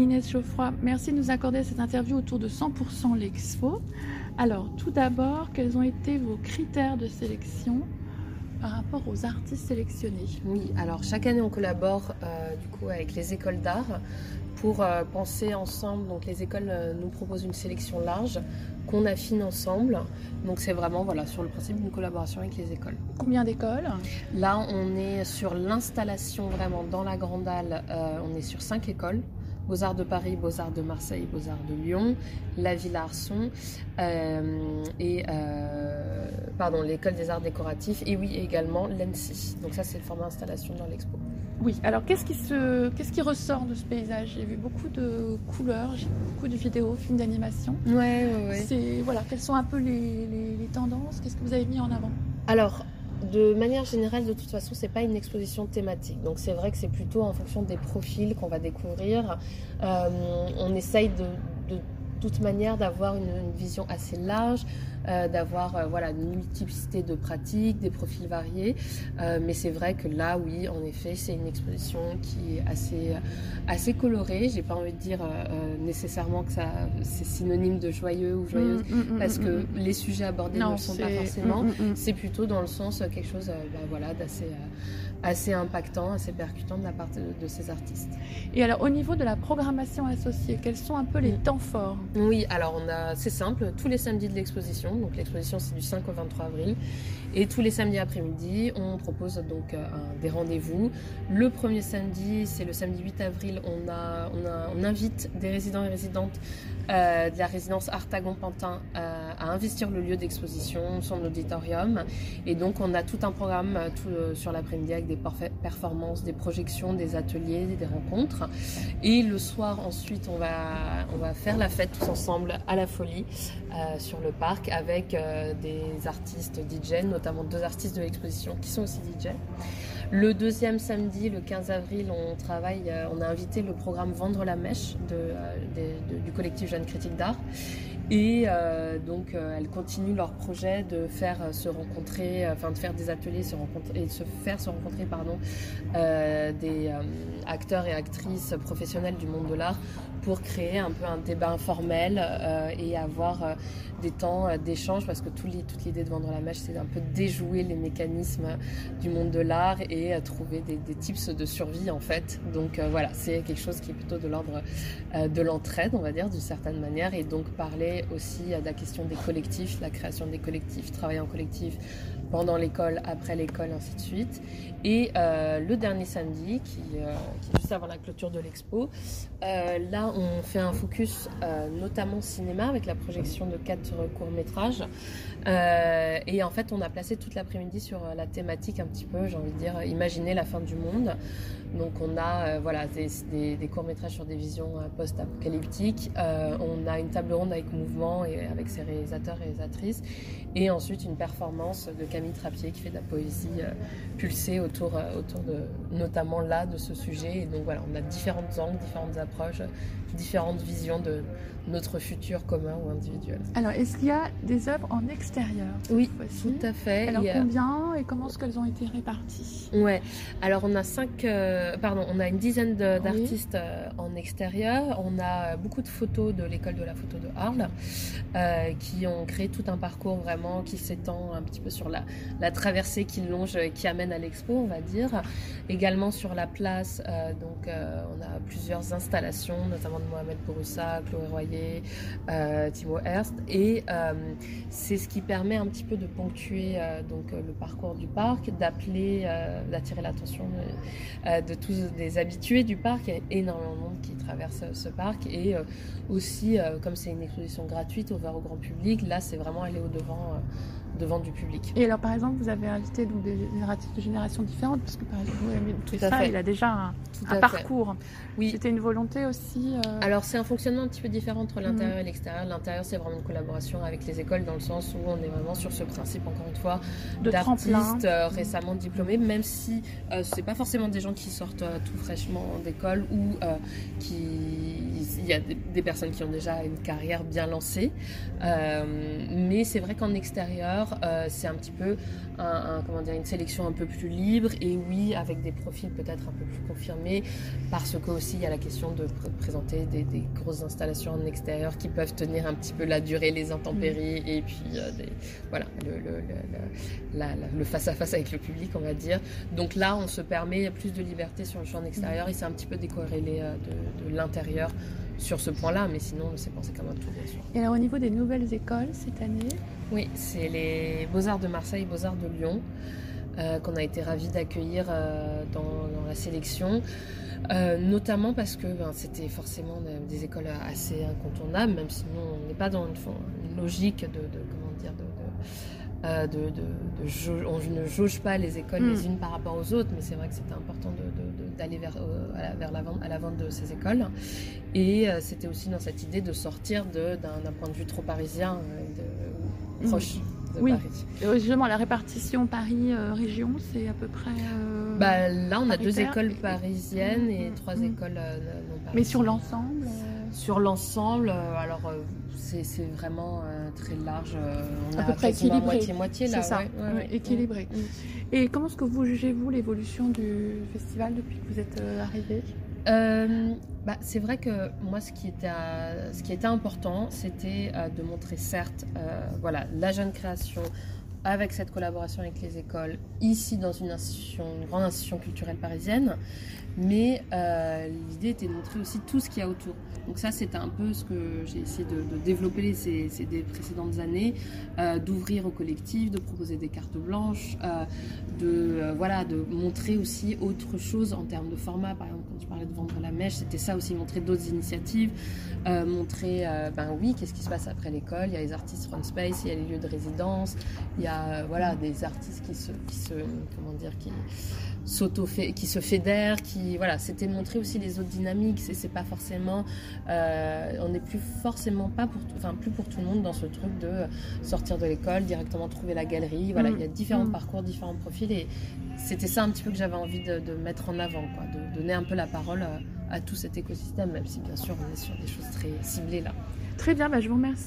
Inès Geoffroy, merci de nous accorder cette interview autour de 100% l'Expo. Alors, tout d'abord, quels ont été vos critères de sélection par rapport aux artistes sélectionnés? Oui, alors chaque année on collabore euh, du coup avec les écoles d'art pour euh, penser ensemble. Donc les écoles euh, nous proposent une sélection large qu'on affine ensemble. Donc c'est vraiment voilà sur le principe d'une collaboration avec les écoles. Combien d'écoles? Là on est sur l'installation vraiment dans la Grande Halle. on est sur cinq écoles. Beaux-Arts de Paris, Beaux-Arts de Marseille, Beaux-Arts de Lyon, la Villa Arson euh, et euh, pardon l'école des arts décoratifs et oui également l'ENSI. Donc ça c'est le format installation dans l'expo. Oui, alors qu'est-ce qui, se... qu'est-ce qui ressort de ce paysage? J'ai vu beaucoup de couleurs, j'ai vu beaucoup de vidéos, films d'animation. Ouais, ouais, ouais. C'est, voilà, quelles sont un peu les, les, les tendances? Qu'est-ce que vous avez mis en avant? Alors, de manière générale, de toute façon, c'est pas une exposition thématique. Donc c'est vrai que c'est plutôt en fonction des profils qu'on va découvrir. Euh, on essaye de, toute manière d'avoir une, vision assez large, euh, d'avoir euh, voilà, une multiplicité de pratiques, des profils variés. Euh, mais c'est vrai que là, oui, en effet, c'est une exposition qui est assez, assez colorée. J'ai pas envie de dire nécessairement que ça, c'est synonyme de joyeux ou joyeuse, mmh, mmh, parce mmh, que les sujets abordés non, ne le sont pas forcément. C'est plutôt dans le sens quelque chose bah, voilà, d'assez assez impactant, assez percutant de la part de, de, ces artistes. Et alors au niveau de la programmation associée, quels sont un peu les temps forts? Oui, alors on a, c'est simple, tous les samedis de l'exposition, donc l'exposition c'est du 5 au 23 avril, et tous les samedis après-midi, on propose donc euh, des rendez-vous. Le premier samedi, c'est le samedi 8 avril, on invite des résidents et résidentes euh, de la résidence Artagon-Pantin euh, à investir le lieu d'exposition, son auditorium. Et donc on a tout un programme euh, tout, euh, sur l'après-midi avec des performances, des projections, des ateliers, des rencontres. Et le soir ensuite on va, on va faire la fête tous ensemble à la folie euh, sur le parc avec des artistes DJ, notamment deux artistes de l'exposition qui sont aussi DJ. Le deuxième samedi, le 15 avril, on travaille, on a invité le programme Vendre la mèche du collectif Jeunes Critiques d'Art. Et euh, donc, euh, elles continuent leur projet de faire se rencontrer, enfin de faire des ateliers se et de se faire se rencontrer pardon, euh, des acteurs et actrices professionnels du monde de l'art pour créer un peu un débat informel euh, et avoir euh, des temps euh, d'échange parce que toute l'idée de vendre la mèche c'est un peu déjouer les mécanismes du monde de l'art et trouver des, des, tips de survie en fait. Donc voilà c'est quelque chose qui est plutôt de l'ordre de l'entraide on va dire d'une certaine manière. Et donc parler aussi de la question des collectifs la création des collectifs travailler en collectif pendant l'école, après l'école, ainsi de suite. Et euh, le dernier samedi, qui, euh, qui, est juste avant la clôture de l'expo, euh, là on fait un focus notamment cinéma avec la projection de quatre courts-métrages. Et en fait on a placé toute l'après-midi sur la thématique un petit peu, j'ai envie de dire, imaginer la fin du monde. Donc on a euh, des, courts-métrages sur des visions post-apocalyptiques. on a une table ronde avec mouvement et avec ses réalisateurs et réalisatrices. Et ensuite une performance de Camille Trappier qui fait de la poésie pulsée autour, autour de, notamment là, de ce sujet. Et donc voilà, on a différentes angles, différentes approches, différentes visions de notre futur commun ou individuel. Alors, est-ce qu'il y a des œuvres en extérieur Oui, tout à fait. Alors, a... combien et comment est-ce qu'elles ont été réparties? Ouais, alors on a cinq, euh, pardon, on a une dizaine d'artistes oui. euh, en extérieur. On a beaucoup de photos de l'école de la photo de Arles euh, qui ont créé tout un parcours vraiment qui s'étend un petit peu sur la, la traversée qui longe, qui amène à l'expo, on va dire. Également sur la place, euh, donc on a plusieurs installations, notamment Mohamed Bouroussa, Chloé Royer, euh, Timo Hearst. Et euh, c'est ce qui permet un petit peu de ponctuer euh, donc, le parcours du parc, d'appeler, euh, d'attirer l'attention de, de, tous les habitués du parc. Il y a énormément de monde qui traverse ce parc. Et aussi, comme c'est une exposition gratuite, ouverte au grand public, là, c'est vraiment aller au-devant devant du public. Et alors, par exemple, vous avez invité donc, des, des artistes de générations différentes, parce que par exemple, tout ça, fait. il a déjà un, un parcours. Oui. C'était une volonté aussi. Euh... Alors, c'est un fonctionnement un petit peu différent entre l'intérieur mmh. et l'extérieur. L'intérieur, c'est vraiment une collaboration avec les écoles, dans le sens où on est vraiment sur ce principe, encore une fois, d'artistes euh, récemment diplômés, même si euh, c'est pas forcément des gens qui sortent euh, tout fraîchement d'école ou qui. Il y a des, personnes qui ont déjà une carrière bien lancée. mais c'est vrai qu'en extérieur, c'est un petit peu un, comment dire, une sélection un peu plus libre et oui, avec des profils peut-être un peu plus confirmés, parce que aussi il y a la question de présenter des, grosses installations en extérieur qui peuvent tenir un petit peu la durée, les intempéries et puis voilà, le, face à face avec le public, on va dire. Donc là, on se permet plus de liberté sur le champ extérieur et c'est un petit peu décorrélé euh, de, de l'intérieur sur ce point-là, mais sinon, c'est pensé comme un tout, bien sûr. Et alors, au niveau des nouvelles écoles cette année Oui, c'est les Beaux-Arts de Marseille, Beaux-Arts de Lyon, euh, qu'on a été ravis d'accueillir euh, dans, la sélection. notamment parce que ben, c'était forcément des écoles assez incontournables, même si nous, on n'est pas dans une, logique de, comment dire, de euh, de, de, on ne jauge pas les écoles les hmm. unes par rapport aux autres, mais c'est vrai que c'était important d'aller vers, euh, à, la, vers la vente, à la vente de ces écoles. Et euh, c'était aussi dans cette idée de sortir d'un point de vue trop parisien, de, hmm. proche. De oui, Paris. justement, la répartition Paris-région, c'est à peu près. bah, là, on a deux écoles parisiennes et hmm. trois écoles non parisiennes. Mais sur l'ensemble Sur l'ensemble, alors c'est vraiment euh, très large. Euh, on à peu près équilibré. Moitié-moitié là. ça, équilibré. Et comment est-ce que vous jugez-vous l'évolution du festival depuis que vous êtes euh, arrivé bah, c'est vrai que moi, ce qui était, ce qui était important, c'était de montrer certes, voilà, la jeune création avec cette collaboration avec les écoles, ici dans une grande institution culturelle parisienne, mais l'idée était de montrer aussi tout ce qu'il y a autour. Donc ça, c'était un peu ce que j'ai essayé de, développer ces, ces, précédentes années, euh, d'ouvrir au collectif, de proposer des cartes blanches, euh, de euh, voilà, de montrer aussi autre chose en termes de format. Par exemple, quand je parlais de vendre la mèche, c'était ça aussi, montrer d'autres initiatives, montrer, ben oui, qu'est-ce qui se passe après l'école? Il y a les artistes front space, il y a les lieux de résidence, il y a voilà des artistes qui se, qui se comment dire, qui s'auto qui se fédèrent, qui voilà, c'était montrer aussi les autres dynamiques. C'est pas forcément, euh, on n'est plus forcément pas pour, enfin plus pour tout le monde dans ce truc de sortir de l'école directement trouver la galerie. Voilà, mm. il y a différents mm. parcours, différents profils et c'était ça un petit peu que j'avais envie de, mettre en avant, quoi, de donner un peu la parole à, tout cet écosystème, même si bien sûr on est sur des choses très ciblées là. Très bien, bah, je vous remercie.